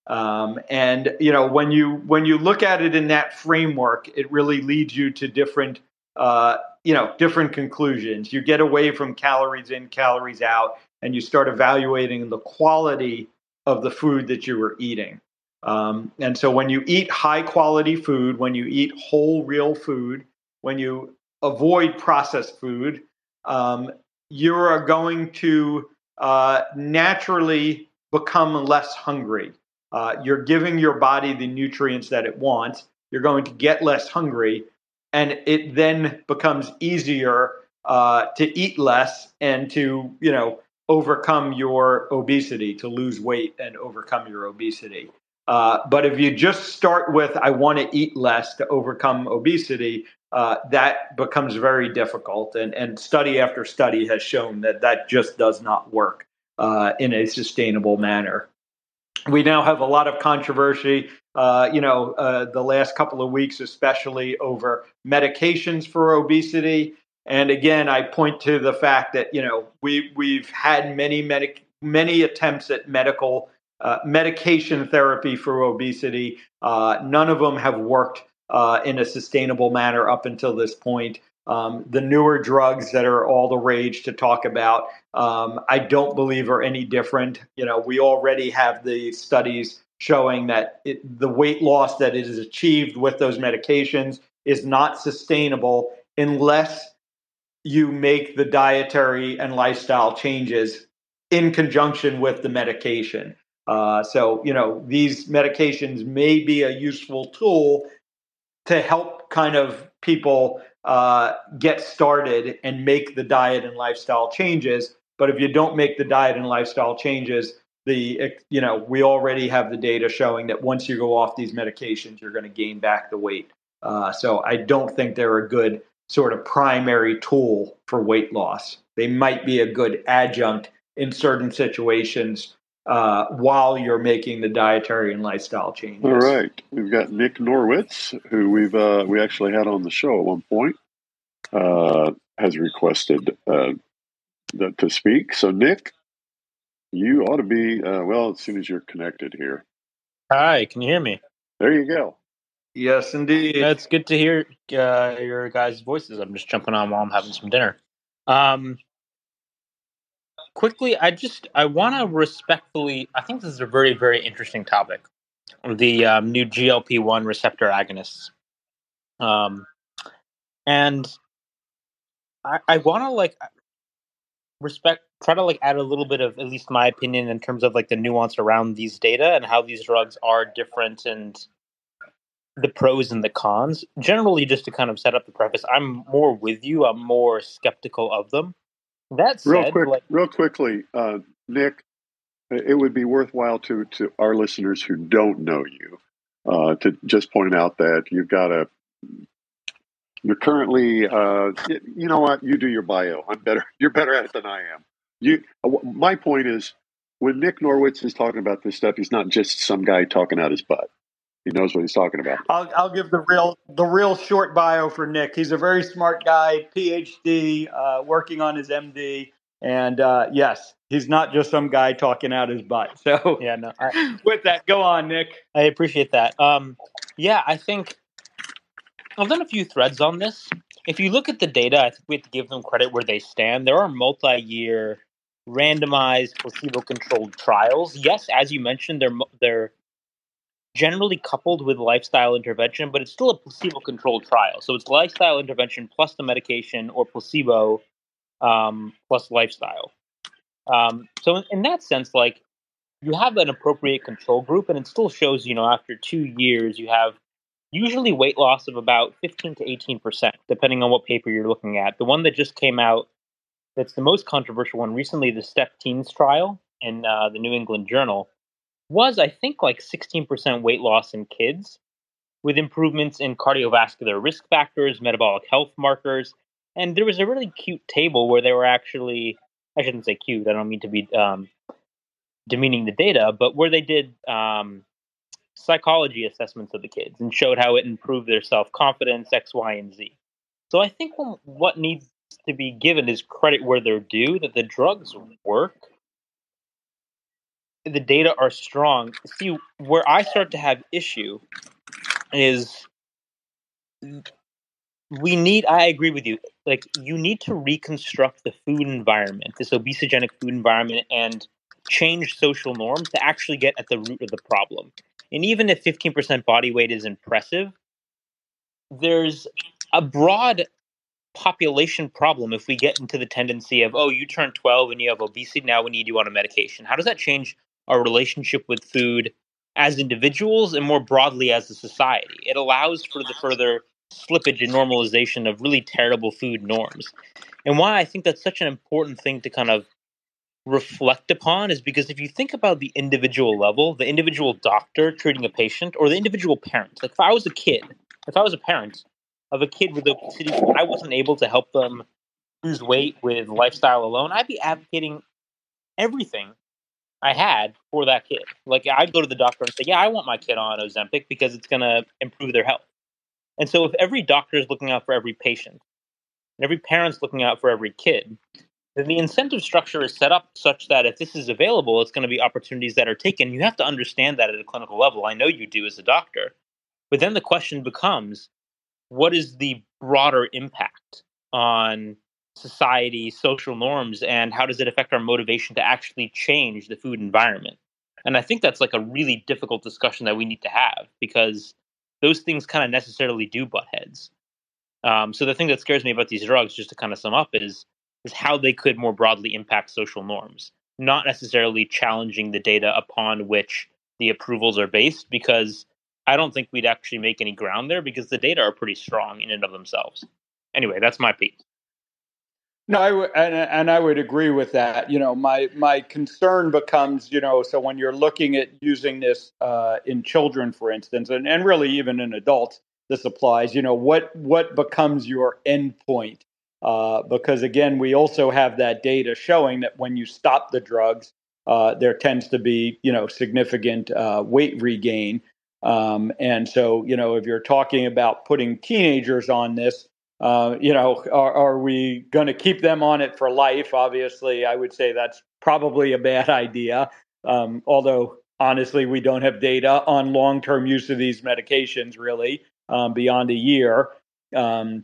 Um, and you know when you when you look at it in that framework, it really leads you to different uh, you know different conclusions. You get away from calories in, calories out, and you start evaluating the quality of the food that you were eating. Um, and so when you eat high quality food, when you eat whole, real food, when you avoid processed food, um, you are going to uh, naturally become less hungry. Uh, you're giving your body the nutrients that it wants. You're going to get less hungry, and it then becomes easier uh, to eat less and to you know overcome your obesity, to lose weight and overcome your obesity. Uh, but if you just start with, I want to eat less to overcome obesity, uh, that becomes very difficult. And, and study after study has shown that that just does not work uh, in a sustainable manner. We now have a lot of controversy, uh, you know, uh, the last couple of weeks, especially over medications for obesity. And again, I point to the fact that you know we we've had many medic many attempts at medical uh, medication therapy for obesity. Uh, none of them have worked uh, in a sustainable manner up until this point. Um, the newer drugs that are all the rage to talk about, um, I don't believe are any different. You know, we already have the studies showing that it, the weight loss that is achieved with those medications is not sustainable unless you make the dietary and lifestyle changes in conjunction with the medication. Uh, so, you know, these medications may be a useful tool to help kind of people uh, get started and make the diet and lifestyle changes. But if you don't make the diet and lifestyle changes, the you know we already have the data showing that once you go off these medications, you're going to gain back the weight. Uh, so I don't think they're a good sort of primary tool for weight loss. They might be a good adjunct in certain situations uh, while you're making the dietary and lifestyle changes. All right, we've got Nick Norwitz, who we've uh, we actually had on the show at one point, uh, has requested uh, to speak. So, Nick, you ought to be uh, well as soon as you're connected here. Hi, can you hear me? There you go. Yes, indeed. It's good to hear uh, your guys' voices. I'm just jumping on while I'm having some dinner. Um, quickly, I just I want to respectfully. I think this is a very very interesting topic. The um, new GLP one receptor agonists, um, and I, I want to like respect try to like add a little bit of at least my opinion in terms of like the nuance around these data and how these drugs are different and the pros and the cons. Generally, just to kind of set up the preface, I'm more with you. I'm more skeptical of them. That said, real quick, like, real quickly, uh, Nick, it would be worthwhile to to our listeners who don't know you uh, to just point out that you've got a you're currently uh, you know what you do your bio. I'm better. You're better at it than I am. You. Uh, my point is when Nick Norwitz is talking about this stuff, he's not just some guy talking out his butt. He knows what he's talking about. I'll, I'll give the real the real short bio for Nick. He's a very smart guy, PhD, uh, working on his MD, and uh, yes, he's not just some guy talking out his butt. So yeah, no. I, with that, go on, Nick. I appreciate that. Um, yeah, I think I've done a few threads on this. If you look at the data, I think we have to give them credit where they stand. There are multi-year randomized placebo-controlled trials. Yes, as you mentioned, they're they're generally coupled with lifestyle intervention, but it's still a placebo controlled trial. So it's lifestyle intervention plus the medication or placebo um, plus lifestyle. Um, so in, in that sense, like you have an appropriate control group, and it still shows, you know, after two years, you have usually weight loss of about 15 to 18%, depending on what paper you're looking at. The one that just came out that's the most controversial one recently, the STEP Teens trial in uh, the New England Journal, was, I think, like 16% weight loss in kids with improvements in cardiovascular risk factors, metabolic health markers. And there was a really cute table where they were actually, I shouldn't say cute, I don't mean to be um, demeaning the data, but where they did um, psychology assessments of the kids and showed how it improved their self confidence, X, Y, and Z. So I think what needs to be given is credit where they're due, that the drugs work the data are strong. See, where I start to have issue is we need i agree with you like you need to reconstruct the food environment this obesogenic food environment and change social norms to actually get at the root of the problem and even if 15% body weight is impressive there's a broad population problem if we get into the tendency of oh you turn 12 and you have obesity now we need you on a medication how does that change our relationship with food as individuals and more broadly as a society. It allows for the further slippage and normalization of really terrible food norms. And why I think that's such an important thing to kind of reflect upon is because if you think about the individual level, the individual doctor treating a patient, or the individual parent, like if I was a kid, if I was a parent of a kid with obesity, I wasn't able to help them lose weight with lifestyle alone, I'd be advocating everything I had for that kid. Like I'd go to the doctor and say, "Yeah, I want my kid on Ozempic because it's going to improve their health." And so, if every doctor is looking out for every patient, and every parent's looking out for every kid, then the incentive structure is set up such that if this is available, it's going to be opportunities that are taken. You have to understand that at a clinical level. I know you do as a doctor, but then the question becomes, what is the broader impact on society, social norms, and how does it affect our motivation to actually change the food environment? And I think that's like a really difficult discussion that we need to have because those things kind of necessarily do butt heads. Um, so the thing that scares me about these drugs, just to kind of sum up, is is how they could more broadly impact social norms, not necessarily challenging the data upon which the approvals are based, because I don't think we'd actually make any ground there because the data are pretty strong in and of themselves. Anyway, that's my piece. No, I w- and, and I would agree with that. You know, my my concern becomes, you know, so when you're looking at using this uh, in children, for instance, and, and really even in adults, this applies. You know, what what becomes your endpoint? Uh, because again, we also have that data showing that when you stop the drugs, uh, there tends to be, you know, significant uh, weight regain. Um, and so, you know, if you're talking about putting teenagers on this, uh, you know, are, are we going to keep them on it for life? Obviously, I would say that's probably a bad idea. Um, although, honestly, we don't have data on long term use of these medications really um, beyond a year. Um,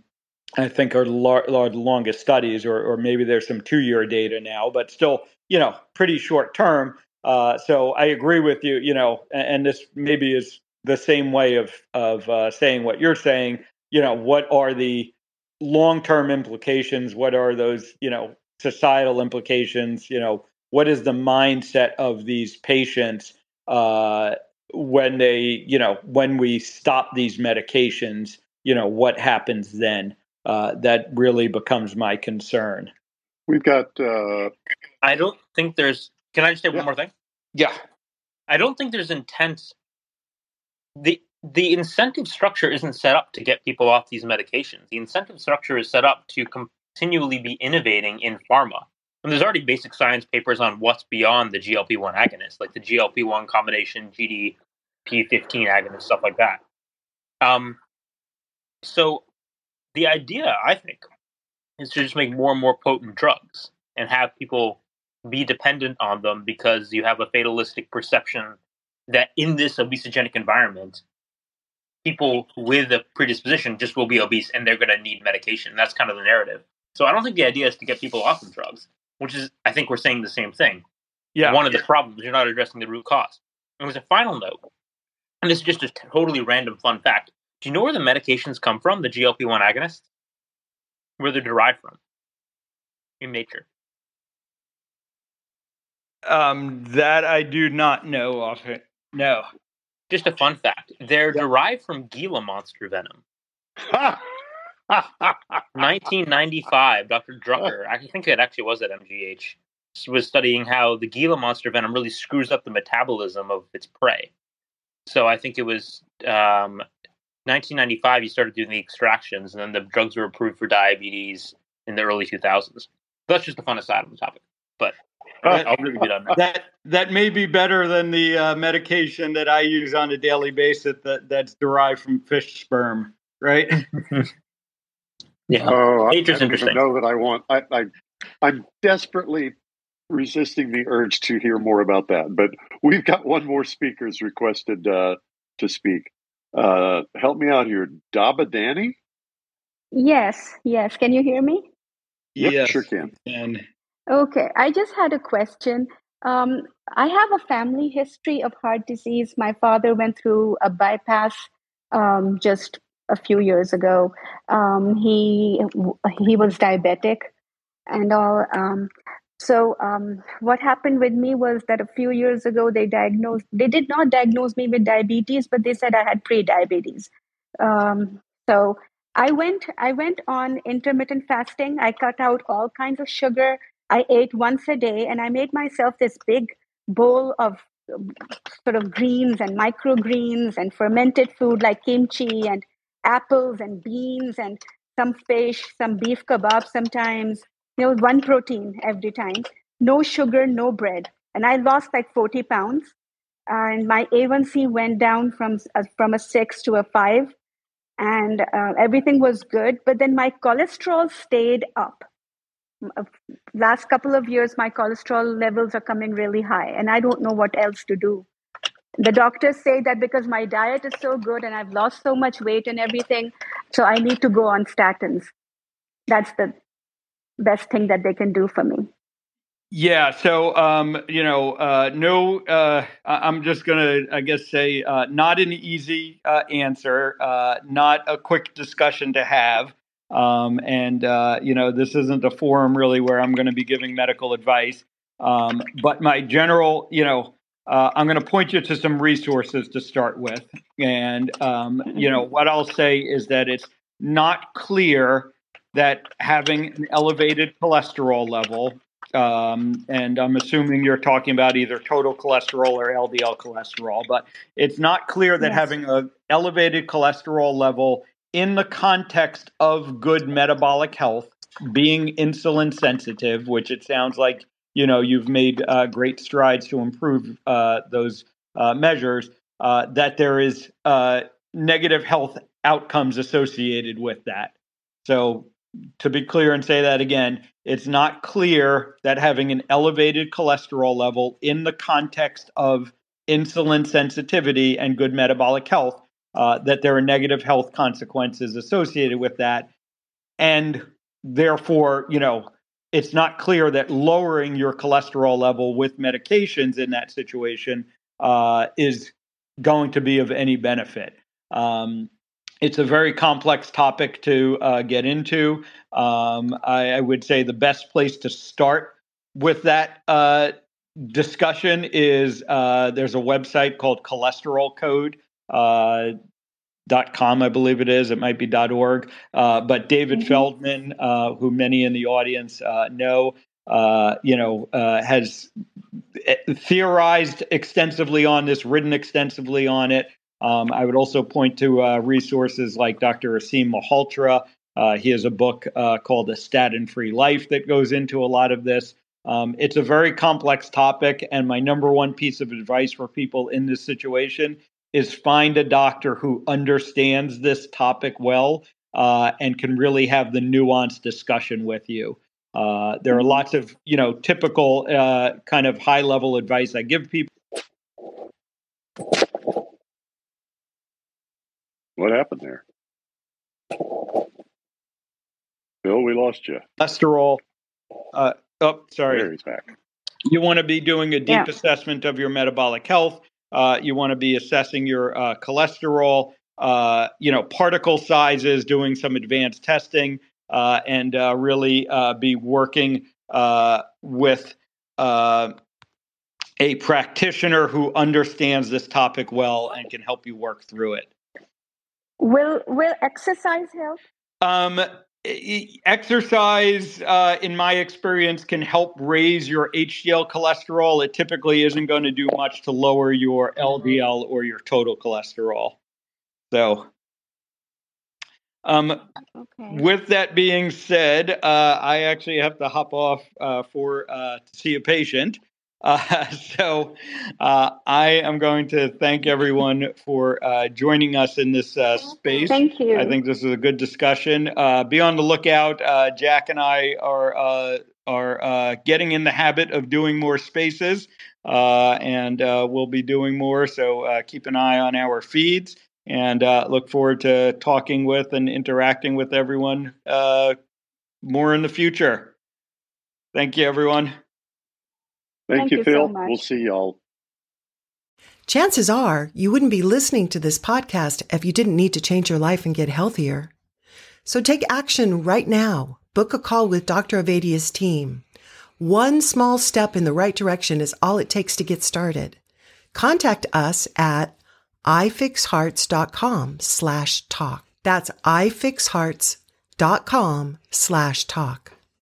I think the lar- longest studies, or, or maybe there's some two year data now, but still, you know, pretty short term. Uh, so I agree with you, you know, and, and, this maybe is the same way of of uh, saying what you're saying. You know, what are the long term implications? What are those, you know, societal implications? You know, what is the mindset of these patients uh, when they, you know, when we stop these medications? You know, what happens then? Uh, that really becomes my concern. We've got. Uh... I don't think there's. Can I just say yeah. one more thing? Yeah. I don't think there's intense. The the incentive structure isn't set up to get people off these medications. The incentive structure is set up to continually be innovating in pharma. And there's already basic science papers on what's beyond the GLP 1 agonist, like the GLP 1 combination, GDF 15 agonist, stuff like that. Um, so the idea, I think, is to just make more and more potent drugs and have people be dependent on them because you have a fatalistic perception that in this obesogenic environment, people with a predisposition just will be obese and they're going to need medication. That's kind of the narrative. So I don't think the idea is to get people off of drugs, which is, I think we're saying the same thing. Yeah. One of the problems, you're not addressing the root cause. And as a final note, and this is just a totally random fun fact. Do you know where the medications come from, the GLP 1 agonists? Where they're derived from in nature? Um, that I do not know of it. No. Just a fun fact: they're derived from Gila monster venom. 1995, Dr. Drucker, I think it actually was at MGH, was studying how the Gila monster venom really screws up the metabolism of its prey. So I think it was um, 1995 you started doing the extractions, and then the drugs were approved for diabetes in the early 2000s. That's just the fun aside on the topic. But I'll really be done. That that may be better than the uh, medication that I use on a daily basis that that's derived from fish sperm, right? yeah, oh, I, interesting. know that I want. I, I I'm desperately resisting the urge to hear more about that. But we've got one more speaker's requested uh, to speak. Uh, help me out here, Daba Danny. Yes, yes. Can you hear me? Yep, yes, sure can. And Okay, I just had a question. Um, I have a family history of heart disease. My father went through a bypass um, just a few years ago. Um, he he was diabetic and all. Um, so um, what happened with me was that a few years ago they diagnosed. They did not diagnose me with diabetes, but they said I had pre-diabetes. Um, so I went I went on intermittent fasting. I cut out all kinds of sugar. I ate once a day and I made myself this big bowl of um, sort of greens and microgreens and fermented food like kimchi and apples and beans and some fish, some beef kebab sometimes, you know, one protein every time, no sugar, no bread. And I lost like 40 pounds. And my A1C went down from, uh, from a six to a five. And uh, everything was good. But then my cholesterol stayed up last couple of years my cholesterol levels are coming really high and i don't know what else to do. The doctors say that because my diet is so good and i've lost so much weight and everything so i need to go on statins. That's the best thing that they can do for me. Yeah so um, you know uh, no uh, i'm just gonna i guess say uh, not an easy uh, answer uh, not a quick discussion to have um, and, uh, you know, this isn't a forum really where I'm going to be giving medical advice. Um, but my general, you know, uh, I'm going to point you to some resources to start with. And, um, you know, what I'll say is that it's not clear that having an elevated cholesterol level, um, and I'm assuming you're talking about either total cholesterol or LDL cholesterol, but it's not clear that Yes. having an elevated cholesterol level in the context of good metabolic health, being insulin sensitive, which it sounds like you know you've made uh, great strides to improve uh, those uh, measures, uh, that there is uh, negative health outcomes associated with that. So, to be clear and say that again, it's not clear that having an elevated cholesterol level in the context of insulin sensitivity and good metabolic health, uh, that there are negative health consequences associated with that. And therefore, you know, it's not clear that lowering your cholesterol level with medications in that situation uh, is going to be of any benefit. Um, it's a very complex topic to uh, get into. Um, I, I, would say the best place to start with that uh, discussion is uh, there's a website called Cholesterol Code. Uh, Dot com, I believe it is. It might be dot org. Uh, but David mm-hmm. Feldman, uh, who many in the audience uh, know, uh, you know, uh, has eh, theorized extensively on this, written extensively on it. Um, I would also point to uh, resources like Dr. Aseem Malhotra. he has a book called A Statin Free Life that goes into a lot of this. Um, it's a very complex topic, and my number one piece of advice for people in this situation is find a doctor who understands this topic well uh, and can really have the nuanced discussion with you. Uh, there are lots of you know typical uh, kind of high level advice I give people. What happened there? Bill, we lost you. Cholesterol. Uh, oh, sorry. There he's back. You want to be doing a deep Yeah. assessment of your metabolic health. Uh, you want to be assessing your uh, cholesterol, uh, you know, particle sizes, doing some advanced testing, uh, and uh, really uh, be working with a practitioner who understands this topic well and can help you work through it. Will Will exercise help? Um, exercise, uh, in my experience, can help raise your HDL cholesterol. It typically isn't going to do much to lower your LDL or your total cholesterol. So, um, okay. with that being said, uh, I actually have to hop off uh, for uh, to see a patient. Uh, so uh, I am going to thank everyone for uh, joining us in this uh, space. Thank you. I think this is a good discussion. Uh, be on the lookout. Uh, Jack and I are are getting in the habit of doing more spaces, and we'll be doing more. So keep an eye on our feeds, and look forward to talking with and interacting with everyone more in the future. Thank you, everyone. Thank, Thank you, you Phil. so much. we'll see y'all. Chances are you wouldn't be listening to this podcast if you didn't need to change your life and get healthier. So take action right now. Book a call with Dr. Ovadia's team. One small step in the right direction is all it takes to get started. Contact us at ifixhearts.com slash talk. That's ifixhearts.com slash talk.